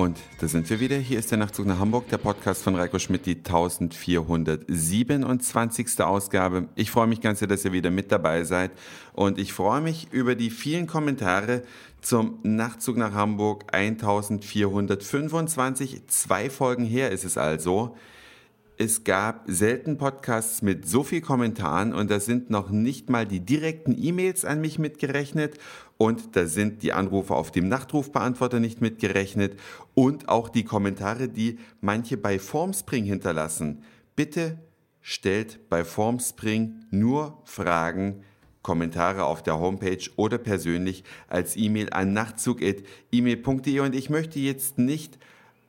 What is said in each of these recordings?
Und da sind wir wieder. Hier ist der Nachtzug nach Hamburg, der Podcast von Reiko Schmidt, die 1427. Ausgabe. Ich freue mich ganz sehr, dass ihr wieder mit dabei seid. Und ich freue mich über die vielen Kommentare zum Nachtzug nach Hamburg 1425. Zwei Folgen her ist es also. Es gab selten Podcasts mit so viel Kommentaren und da sind noch nicht mal die direkten E-Mails an mich mitgerechnet und da sind die Anrufe auf dem Nachtrufbeantworter nicht mitgerechnet und auch die Kommentare, die manche bei Formspring hinterlassen. Bitte stellt bei Formspring nur Fragen, Kommentare auf der Homepage oder persönlich als E-Mail an nachtzug.email.de und ich möchte jetzt nicht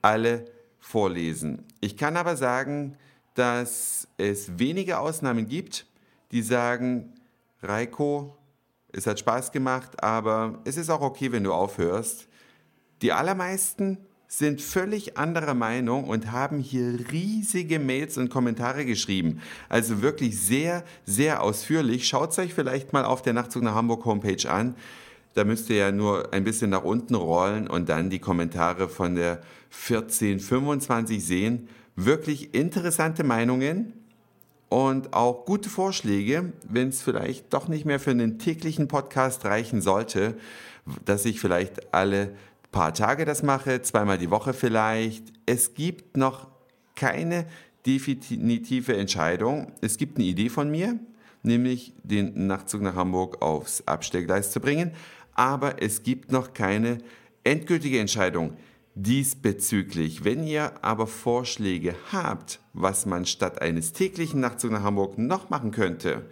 alle vorlesen. Ich kann aber sagen, dass es wenige Ausnahmen gibt, die sagen, Reiko, es hat Spaß gemacht, aber es ist auch okay, wenn du aufhörst. Die allermeisten sind völlig anderer Meinung und haben hier riesige Mails und Kommentare geschrieben. Also wirklich sehr, sehr ausführlich. Schaut euch vielleicht mal auf der Nachtzug nach Hamburg Homepage an. Da müsst ihr ja nur ein bisschen nach unten rollen und dann die Kommentare von der 1425 sehen. Wirklich interessante Meinungen und auch gute Vorschläge, wenn es vielleicht doch nicht mehr für einen täglichen Podcast reichen sollte, dass ich vielleicht alle paar Tage das mache, zweimal die Woche vielleicht. Es gibt noch keine definitive Entscheidung. Es gibt eine Idee von mir, nämlich den Nachtzug nach Hamburg aufs Abstellgleis zu bringen aber es gibt noch keine endgültige Entscheidung diesbezüglich. Wenn ihr aber Vorschläge habt, was man statt eines täglichen Nachtzugs nach Hamburg noch machen könnte,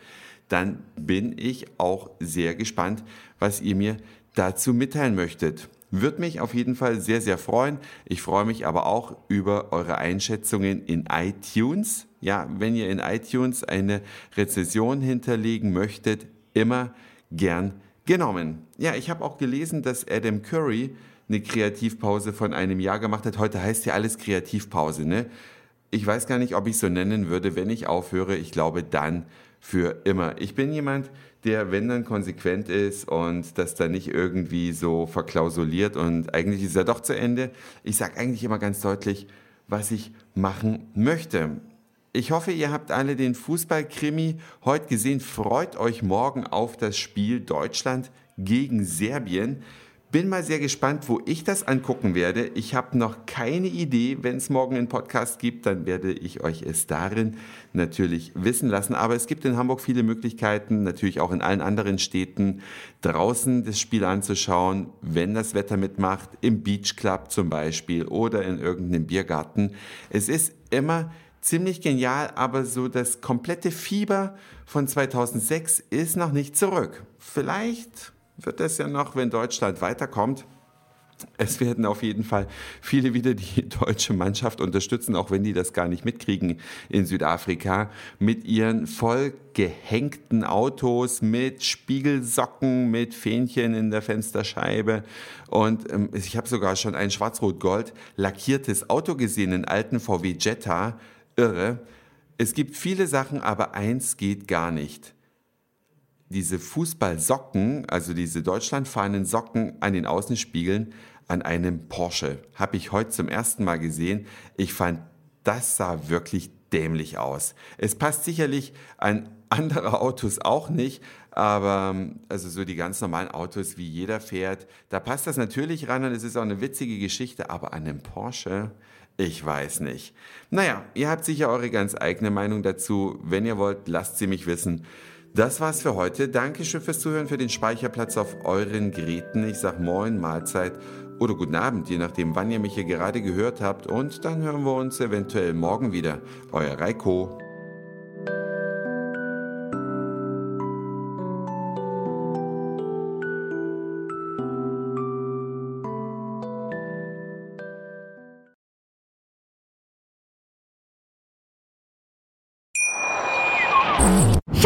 dann bin ich auch sehr gespannt, was ihr mir dazu mitteilen möchtet. Würde mich auf jeden Fall sehr, sehr freuen. Ich freue mich aber auch über eure Einschätzungen in iTunes. Ja, wenn ihr in iTunes eine Rezession hinterlegen möchtet, immer gern genommen. Ja, ich habe auch gelesen, dass Adam Curry eine Kreativpause von einem Jahr gemacht hat. Heute heißt ja alles Kreativpause, ne? Ich weiß gar nicht, ob ich so nennen würde, wenn ich aufhöre. Ich glaube dann für immer. Ich bin jemand, der, wenn dann konsequent ist und das dann nicht irgendwie so verklausuliert und eigentlich ist er doch zu Ende. Ich sage eigentlich immer ganz deutlich, was ich machen möchte. Ich hoffe, ihr habt alle den Fußballkrimi heute gesehen. Freut euch morgen auf das Spiel Deutschland gegen Serbien. Bin mal sehr gespannt, wo ich das angucken werde. Ich habe noch keine Idee. Wenn es morgen einen Podcast gibt, dann werde ich euch es darin natürlich wissen lassen. Aber es gibt in Hamburg viele Möglichkeiten, natürlich auch in allen anderen Städten, draußen das Spiel anzuschauen, wenn das Wetter mitmacht, im Beach Club zum Beispiel oder in irgendeinem Biergarten. Es ist immer ziemlich genial, aber so das komplette Fieber von 2006 ist noch nicht zurück. Vielleicht wird es ja noch, wenn Deutschland weiterkommt. Es werden auf jeden Fall viele wieder die deutsche Mannschaft unterstützen, auch wenn die das gar nicht mitkriegen in Südafrika, mit ihren voll gehängten Autos, mit Spiegelsocken, mit Fähnchen in der Fensterscheibe. Und ähm, ich habe sogar schon ein schwarz-rot-gold lackiertes Auto gesehen, einen alten VW Jetta irre. Es gibt viele Sachen, aber eins geht gar nicht. Diese Fußballsocken, also diese deutschlandfahrenden Socken an den Außenspiegeln an einem Porsche, habe ich heute zum ersten Mal gesehen. Ich fand, das sah wirklich dämlich aus. Es passt sicherlich an andere Autos auch nicht, aber also so die ganz normalen Autos, wie jeder fährt, da passt das natürlich ran und es ist auch eine witzige Geschichte, aber an einem Porsche, ich weiß nicht. Naja, ihr habt sicher eure ganz eigene Meinung dazu. Wenn ihr wollt, lasst sie mich wissen. Das war's für heute. Dankeschön fürs Zuhören, für den Speicherplatz auf euren Geräten. Ich sag Moin, Mahlzeit oder guten Abend, je nachdem, wann ihr mich hier gerade gehört habt. Und dann hören wir uns eventuell morgen wieder. Euer Reiko.